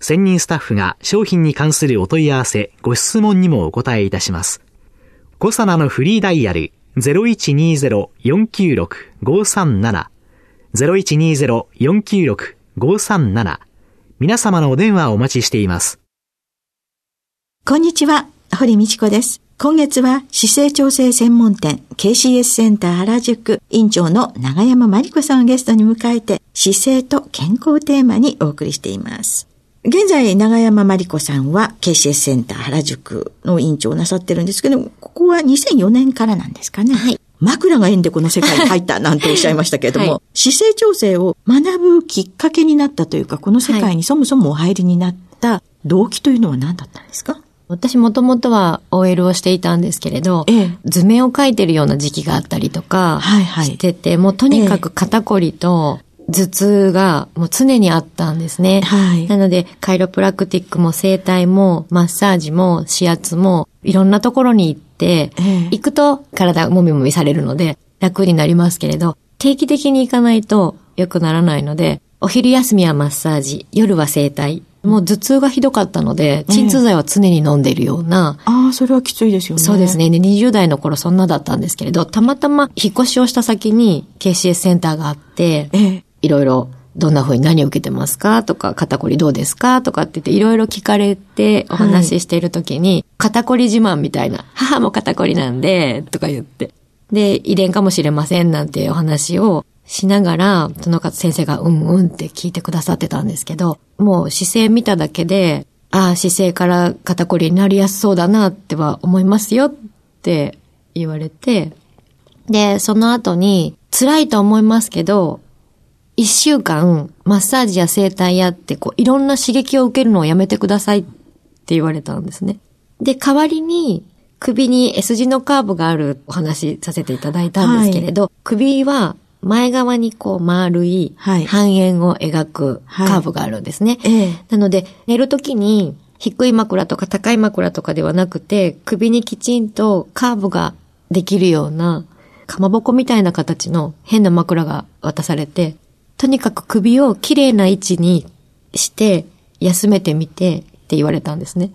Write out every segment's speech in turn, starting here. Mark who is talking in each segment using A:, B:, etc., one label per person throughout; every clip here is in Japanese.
A: 専任スタッフが商品に関するお問い合わせ、ご質問にもお答えいたします。コサナのフリーダイヤル0120-496-537 0120-496-537皆様のお電話をお待ちしています。
B: こんにちは、堀道子です。今月は姿勢調整専門店 KCS センター原宿院長の長山真理子さんをゲストに迎えて姿勢と健康テーマにお送りしています。現在、長山真理子さんは KCS センター原宿の院長をなさってるんですけど、ここは2004年からなんですかね。はい。枕が縁でこの世界に入ったなんておっしゃいましたけれども、はい、姿勢調整を学ぶきっかけになったというか、この世界にそもそもお入りになった動機というのは何だったんですか？
C: 私もともとは OL をしていたんですけれど、ええ、図面を描いてるような時期があったりとかしてて、はい。はい、もうとにかく肩こりと頭痛がもう常にあったんですね。はい、なので、カイロプラクティックも整体もマッサージも指圧もいろんなところに行って、ええ、行くと体もみもみされるので楽になりますけれど、定期的に行かないと良くならないので、お昼休みはマッサージ、夜は整体、もう頭痛がひどかったので、鎮痛剤は常に飲んでいるような。
B: ああ、それはきついですよね。
C: そうですね。で、20代の頃そんなだったんですけれど、たまたま引っ越しをした先に KCS センターがあって、ええ、いろいろどんな風に何を受けてますかとか、肩こりどうですかとかって言っていろいろ聞かれてお話ししているときに、はい、肩こり自慢みたいな、母も肩こりなんで、とか言って。で、遺伝かもしれませんなんてお話をしながら、その方先生がうんうんって聞いてくださってたんですけど、もう姿勢見ただけで、ああ、姿勢から肩こりになりやすそうだなっては思いますよって言われて、で、その後に、辛いと思いますけど、一週間、マッサージや整体やって、こう、いろんな刺激を受けるのをやめてくださいって言われたんですね。で、代わりに、首に S 字のカーブがあるお話させていただいたんですけれど、はい、首は前側にこう丸い半円を描くカーブがあるんですね。はい、なので、寝るときに低い枕とか高い枕とかではなくて、首にきちんとカーブができるような、かまぼこみたいな形の変な枕が渡されて、とにかく首をきれいな位置にして休めてみてって言われたんですね。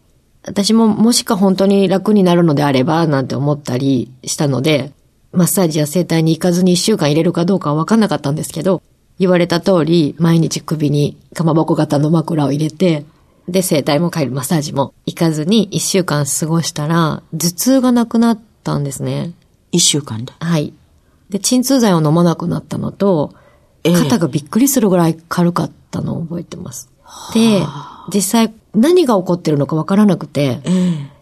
C: 私ももしか本当に楽になるのであればなんて思ったりしたので、マッサージや整体に行かずに一週間入れるかどうかは分かんなかったんですけど、言われた通り、毎日首にかまぼこ型の枕を入れて、で、整体も帰るマッサージも行かずに一週間過ごしたら、頭痛がなくなったんですね。
B: 一週間で？
C: はい。で、鎮痛剤を飲まなくなったのと、肩がびっくりするぐらい軽かったのを覚えてます。で、実際何が起こってるのかわからなくて、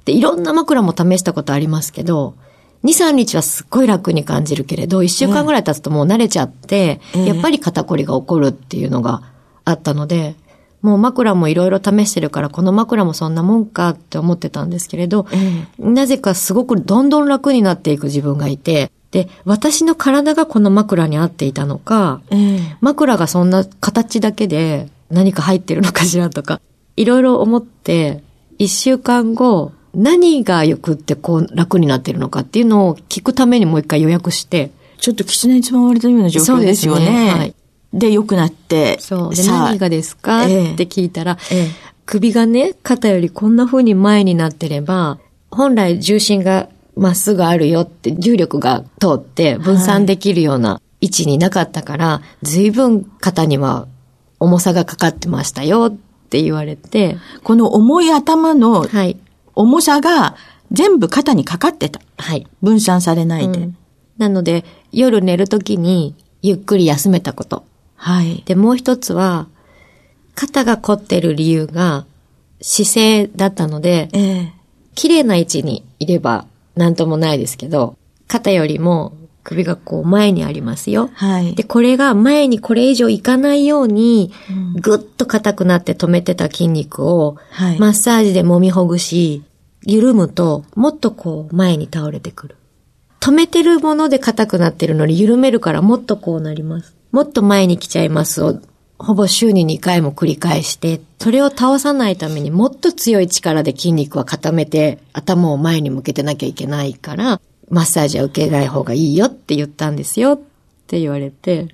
C: で、いろんな枕も試したことありますけど、2、3日はすっごい楽に感じるけれど、1週間ぐらい経つともう慣れちゃって、えー、やっぱり肩こりが起こるっていうのがあったので、もう枕もいろいろ試してるから、この枕もそんなもんかって思ってたんですけれど、えー、なぜかすごくどんどん楽になっていく自分がいて、で、私の体がこの枕に合っていたのか、えー、枕がそんな形だけで何か入ってるのかしらとか、いろいろ思って、一週間後、何がよくってこう楽になってるのかっていうのを聞くためにもう一回予約して。
B: ちょっと狐につままれたような状況ですよね。ですね。はい。で、良くなって。
C: そう。で、何がですか、えー、って聞いたら、えー、首がね、肩よりこんな風に前になってれば、本来重心がまっすぐあるよって、重力が通って分散できるような位置になかったから、はい、随分肩には重さがかかってましたよって言われて。
B: この重い頭の、はい。重さが全部肩にかかってた。
C: はい。
B: 分散されないで。う
C: ん、なので、夜寝るときにゆっくり休めたこと。
B: はい。
C: で、もう一つは、肩が凝ってる理由が姿勢だったので、ええ、綺麗な位置にいれば何ともないですけど、肩よりも首がこう前にありますよ。
B: はい。
C: で、これが前にこれ以上いかないように、ぐっと硬くなって止めてた筋肉を、はい、マッサージで揉みほぐし、緩むと、もっとこう前に倒れてくる。止めてるもので硬くなってるのに緩めるからもっとこうなります。もっと前に来ちゃいますを、ほぼ週に2回も繰り返して、それを倒さないためにもっと強い力で筋肉は固めて頭を前に向けてなきゃいけないから、マッサージは受けない方がいいよって言ったんですよって言われて。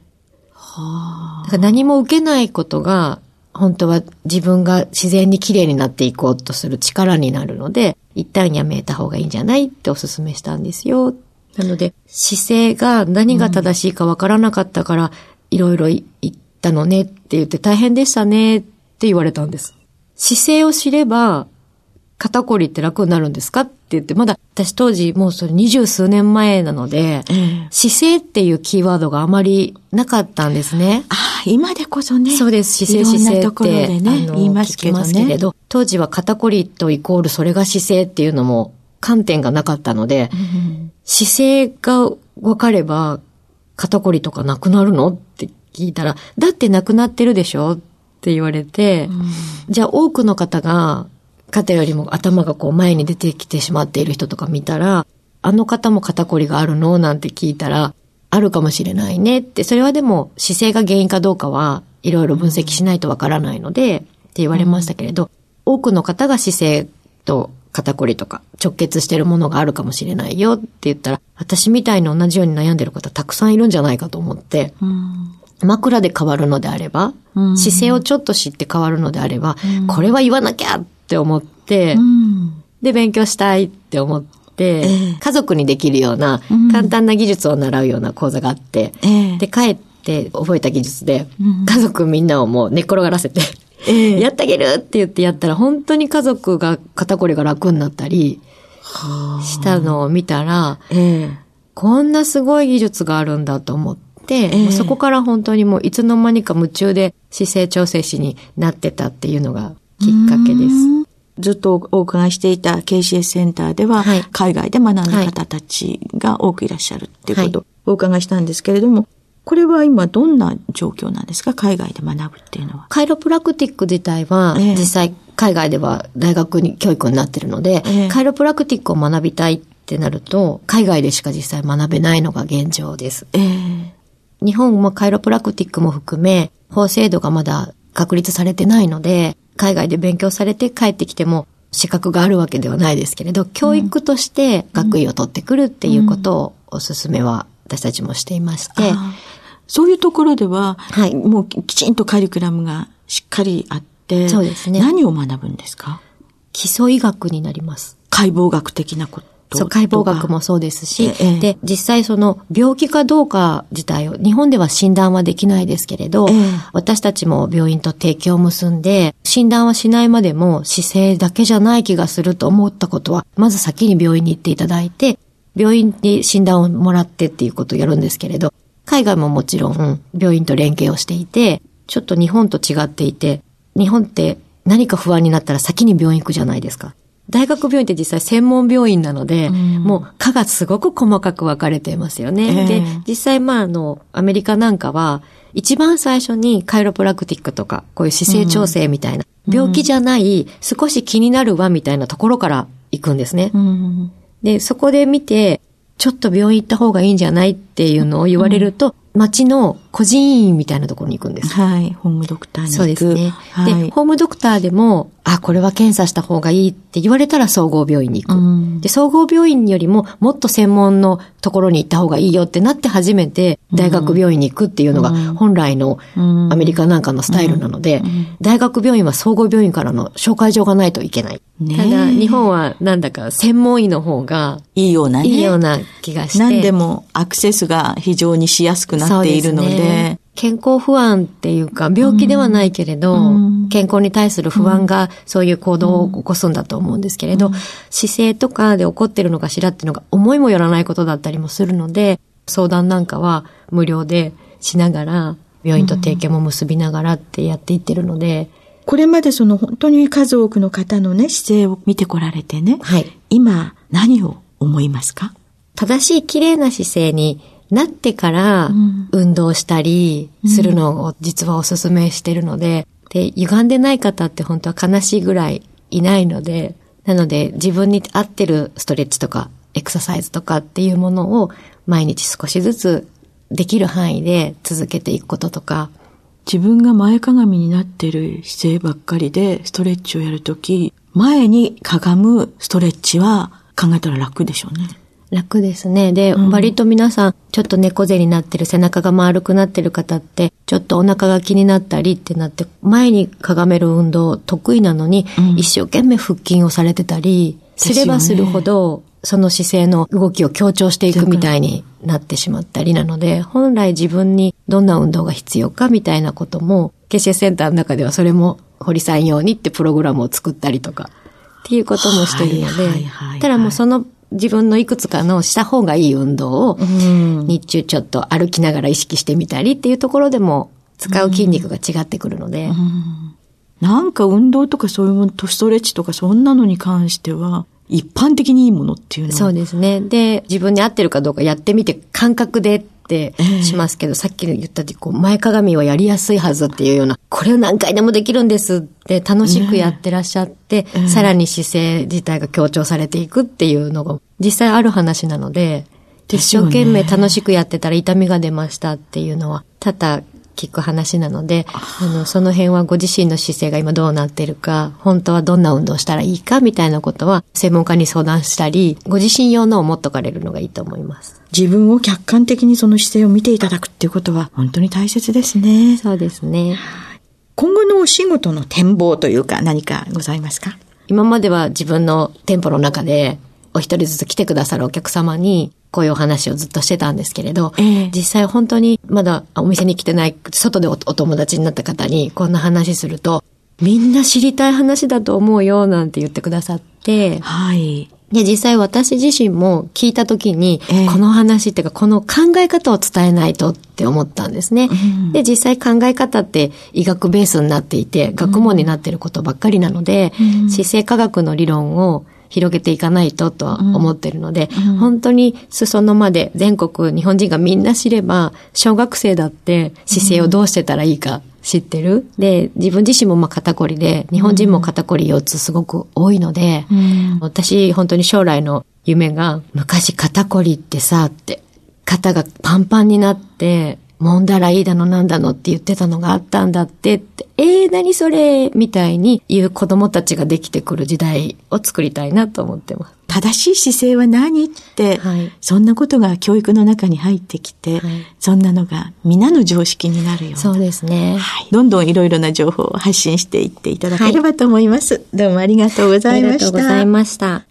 C: はあ。だから何も受けないことが、本当は自分が自然に綺麗になっていこうとする力になるので、一旦やめた方がいいんじゃないってお勧めしたんですよ。なので、姿勢が何が正しいかわからなかったから、いろいろ言ったのねって言って大変でしたねって言われたんです。姿勢を知れば、肩こりって楽になるんですかって言って、まだ私当時もうそれ二十数年前なので、うん、姿勢っていうキーワードがあまりなかったんですね。
B: ああ、今でこそね。
C: そうです。姿勢姿勢って、ね、あの言いますけど、ね、けれど、当時は肩こりとイコールそれが姿勢っていうのも観点がなかったので、うん、姿勢が分かれば肩こりとかなくなるのって聞いたら、だってなくなってるでしょ？って言われて、うん、じゃあ多くの方が肩よりも頭がこう前に出てきてしまっている人とか見たら、あの方も肩こりがあるの？なんて聞いたら、あるかもしれないねって、それはでも姿勢が原因かどうかはいろいろ分析しないとわからないので、って言われましたけれど、多くの方が姿勢と肩こりとか直結してるものがあるかもしれないよって言ったら、私みたいに同じように悩んでる方たくさんいるんじゃないかと思って、枕で変わるのであれば、姿勢をちょっと知って変わるのであれば、これは言わなきゃって思って、で、勉強したいって思って、家族にできるような簡単な技術を習うような講座があって、で、帰って覚えた技術で、家族みんなをもう寝っ転がらせて やってあげるって言ってやったら、本当に家族が肩こりが楽になったりしたのを見たら、こんなすごい技術があるんだと思って、そこから本当にもういつの間にか夢中で姿勢調整士になってたっていうのがきっかけです。
B: ずっとお伺いしていた KCS センターでは、はい、海外で学んだ方たちが多くいらっしゃるっていうこと。をお伺いしたんですけれども、これは今どんな状況なんですか？海外で学ぶっていうのは。
C: カイロプラクティック自体は、実際海外では大学に教育になってるので、えー、カイロプラクティックを学びたいってなると、海外でしか実際学べないのが現状です。えー、日本もカイロプラクティックも含め、法制度がまだ確立されてないので、海外で勉強されて帰ってきても資格があるわけではないですけれど、教育として学位を取ってくるっていうことをお勧めは私たちもしていまして、
B: そういうところでは、はい、もうきちんとカリキュラムがしっかりあって、そうですね。何を学ぶんですか？
C: 基礎医学になります。
B: 解剖学的なこと
C: そう、解剖学もそうですし、ええ、で、実際その病気かどうか自体を、日本では診断はできないですけれど、え、私たちも病院と提供を結んで、診断はしないまでも姿勢だけじゃない気がすると思ったことは、まず先に病院に行っていただいて、病院に診断をもらってっていうことをやるんですけれど、海外ももちろん病院と連携をしていて、ちょっと日本と違っていて、日本って何か不安になったら先に病院行くじゃないですか。大学病院って実際専門病院なので、うん、もう科がすごく細かく分かれていますよね。えー、で、実際まああの、アメリカなんかは、一番最初にカイロプラクティックとか、こういう姿勢調整みたいな、うん、病気じゃない、少し気になるわみたいなところから行くんですね。うん、で、そこで見て、ちょっと病院行った方がいいんじゃないっていうのを言われると、町の個人医院みたいなところに行くんです。
B: はい。ホームドクターに行く。
C: そうですね。はい、で、ホームドクターでも、あ、これは検査した方がいいって言われたら総合病院に行く。うん、で、総合病院よりももっと専門のところに行った方がいいよってなって初めて大学病院に行くっていうのが本来のアメリカなんかのスタイルなので、大学病院は総合病院からの紹介状がないといけない。ただ、日本はなんだか専門医の方が
B: いいようなね。
C: いいような気がして。
B: 何でもアクセスが非常にしやすくなっているので、
C: 健康不安っていうか、病気ではないけれど、うん、健康に対する不安がそういう行動を起こすんだと思うんですけれど、うん、姿勢とかで起こってるのかしらっていうのが思いもよらないことだったりもするので、相談なんかは無料でしながら、病院と提携も結びながらってやっていってるので、
B: これまでその本当に数多くの方のね、姿勢を見てこられてね、
C: はい、
B: 今何を思いますか？
C: 正しい綺麗な姿勢になってから運動したりするのを実はお勧めしてるので、で、歪んでない方って本当は悲しいぐらいいないので、なので自分に合ってるストレッチとかエクササイズとかっていうものを毎日少しずつできる範囲で続けていくこととか。
B: 自分が前かがみになってる姿勢ばっかりでストレッチをやるとき、前にかがむストレッチは考えたら楽でしょうね。
C: 楽ですね。で、うん、割と皆さん、ちょっと猫背になってる、背中が丸くなってる方って、ちょっとお腹が気になったりってなって、前にかがめる運動得意なのに、うん、一生懸命腹筋をされてたり、すればするほど、その姿勢の動きを強調していくみたいになってしまったりなので、本来自分にどんな運動が必要かみたいなことも、ケシエセンターの中ではそれも堀さん用にってプログラムを作ったりとか、っていうこともしているので、ただもうその自分のいくつかのした方がいい運動を、日中ちょっと歩きながら意識してみたりっていうところでも使う筋肉が違ってくるので。
B: なんか運動とかそういうもの、ストレッチとかそんなのに関しては、一般的にいいものっていうのは
C: そうですね。で、自分に合ってるかどうかやってみて感覚でってしますけど、えー、さっき言ったこう前かがみはやりやすいはずっていうような、これを何回でもできるんですって楽しくやってらっしゃって、えー、さらに姿勢自体が強調されていくっていうのが実際ある話なので、一生懸命楽しくやってたら痛みが出ましたっていうのは、多々聞く話なので、あの、その辺はご自身の姿勢が今どうなってるか、本当はどんな運動したらいいかみたいなことは、専門家に相談したり、ご自身用のを持っとかれるのがいいと思います。
B: 自分を客観的にその姿勢を見ていただくっていうことは、本当に大切ですね。
C: そうですね。
B: 今後のお仕事の展望というか何かございますか？
C: 今までは自分の店舗の中でお一人ずつ来てくださるお客様にこういうお話をずっとしてたんですけれど、えー、実際本当にまだお店に来てない、外でお友達になった方にこんな話すると、みんな知りたい話だと思うよ、なんて言ってくださって、
B: はい。
C: で、実際私自身も聞いた時に、えー、この話っていうか、この考え方を伝えないとって思ったんですね。うん、で、実際考え方って医学ベースになっていて、学問になっていることばっかりなので、うん、姿勢科学の理論を広げていかないととは思ってるので、うん、本当に裾野まで全国日本人がみんな知れば、小学生だって姿勢をどうしてたらいいか知ってる。で、自分自身もまあ肩こりで、日本人も肩こり4つすごく多いので、うん、私本当に将来の夢が、昔肩こりってさ、って、肩がパンパンになって、揉んだらいいだのなんだのって言ってたのがあったんだってって、えー、何それみたいに言う子供たちができてくる時代を作りたいなと思ってます。
B: 正しい姿勢は何って、はい、そんなことが教育の中に入ってきて、はい、そんなのが皆の常識になるような。
C: そうですね。
B: はい。どんどんいろいろな情報を発信していっていただければと思います。どうもありがとうございました。ありがとう
C: ございました。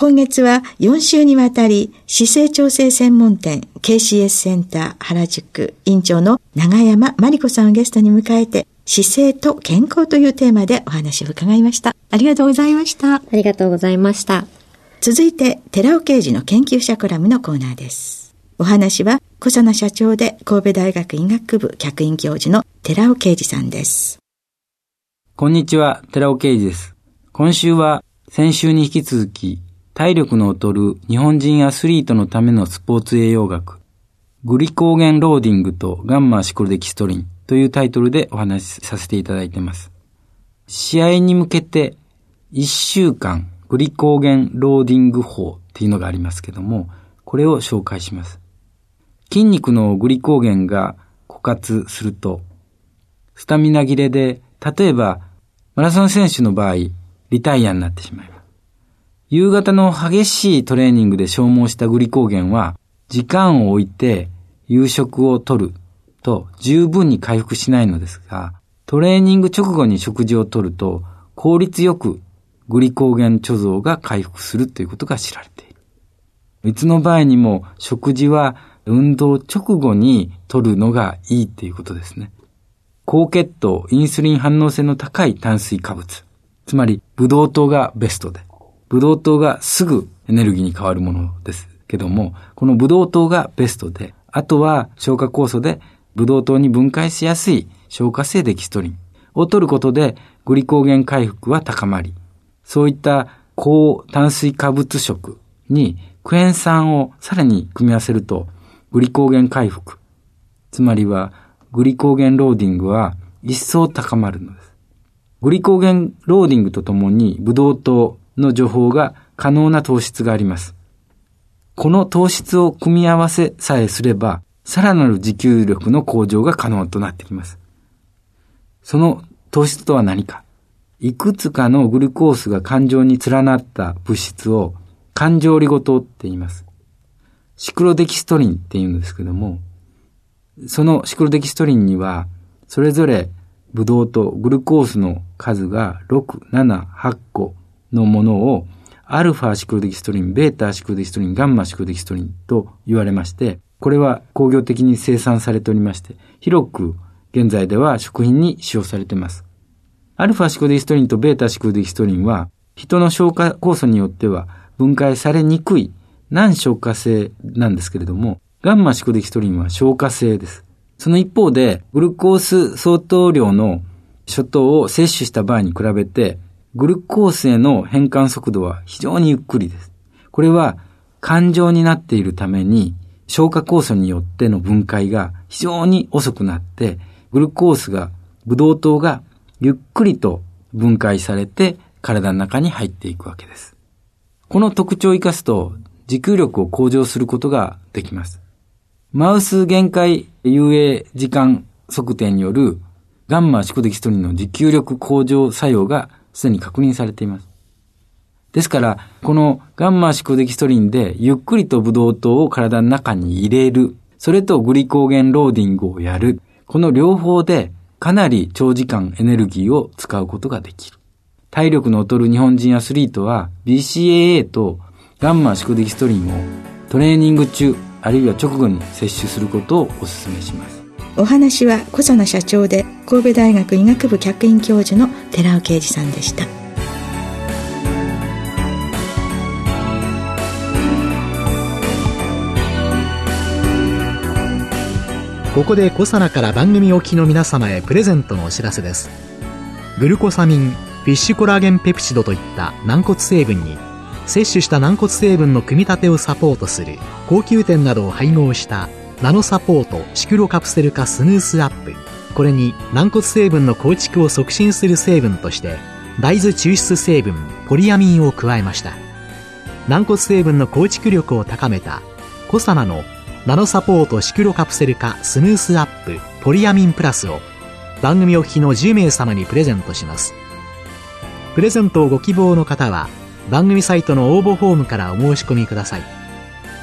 B: 今月は4週にわたり姿勢調整専門店 KCS センター原宿院長の長山真理子さんをゲストに迎えて姿勢と健康というテーマでお話を伺いました。ありがとうございました。あ
C: りがとうございました。
B: 続いて、寺尾刑事の研究者コラムのコーナーです。お話は、小佐奈社長で神戸大学医学部客員教授の寺尾啓二さんです。
D: こんにちは、寺尾啓二です。今週は、先週に引き続き、体力の劣る日本人アスリートのためのスポーツ栄養学、グリコーゲンローディングとガンマシクロデキストリンというタイトルでお話しさせていただいています。試合に向けて1週間グリコーゲンローディング法っていうのがありますけども、これを紹介します。筋肉のグリコーゲンが枯渇すると、スタミナ切れで、例えばマラソン選手の場合、リタイアになってしまいます。夕方の激しいトレーニングで消耗したグリコーゲンは、時間を置いて夕食をとると十分に回復しないのですが、トレーニング直後に食事をとると効率よくグリコーゲン貯蔵が回復するということが知られている。いつの場合にも食事は運動直後に取るのがいいっていうことですね。高血糖、インスリン反応性の高い炭水化物。つまり、ブドウ糖がベストで、ブドウ糖がすぐエネルギーに変わるものですけども、このブドウ糖がベストで、あとは消化酵素でブドウ糖に分解しやすい消化性デキストリンを取ることでグリコーゲン回復は高まり、そういった高炭水化物食にクエン酸をさらに組み合わせるとグリコーゲン回復、つまりはグリコーゲンローディングは一層高まるのです。グリコーゲンローディングとともにブドウ糖の徐放が可能な糖質があります。この糖質を組み合わせさえすれば、さらなる持久力の向上が可能となってきます。その糖質とは何かいくつかのグルコースが感情に連なった物質を感情リゴ糖って言います。シクロデキストリンって言うんですけども、そのシクロデキストリンには、それぞれブドウとグルコースの数が6、7、8個のものをアルファシクロデキストリン、ベータシクロデキストリン、ガンマシクロデキストリンと言われまして、これは工業的に生産されておりまして、広く現在では食品に使用されています。アルファシクロデキストリンとベータシクロデキストリンは、人の消化酵素によっては分解されにくい難消化性なんですけれども、ガンマシクロデキストリンは消化性です。その一方で、グルコース相当量の諸糖を摂取した場合に比べて、グルコースへの変換速度は非常にゆっくりです。これは感情になっているために消化酵素によっての分解が非常に遅くなって、グルコースが、ブドウ糖がゆっくりと分解されて体の中に入っていくわけです。この特徴を生かすと持久力を向上することができます。マウス限界遊泳時間測定によるガンマシコデキストリンの持久力向上作用がすでに確認されています。ですから、このガンマシクデキストリンでゆっくりとブドウ糖を体の中に入れる、それとグリコーゲンローディングをやる、この両方でかなり長時間エネルギーを使うことができる。体力の劣る日本人アスリートは BCAA とガンマシクデキストリンをトレーニング中、あるいは直後に摂取することをお勧めします。
B: お話は小佐奈社長で神戸大学医学部客員教授の寺尾啓二さんでした。
A: ここで小佐奈から番組おきの皆様へプレゼントのお知らせです。グルコサミンフィッシュコラーゲンペプチドといった軟骨成分に摂取した軟骨成分の組み立てをサポートする高級店などを配合したナノサポートシクロカプセル化スヌースアップ。これに軟骨成分の構築を促進する成分として大豆抽出成分ポリアミンを加えました。軟骨成分の構築力を高めたコサナのナノサポートシクロカプセル化スヌースアップポリアミンプラスを番組お聞きの10名様にプレゼントします。プレゼントをご希望の方は番組サイトの応募フォームからお申し込みください。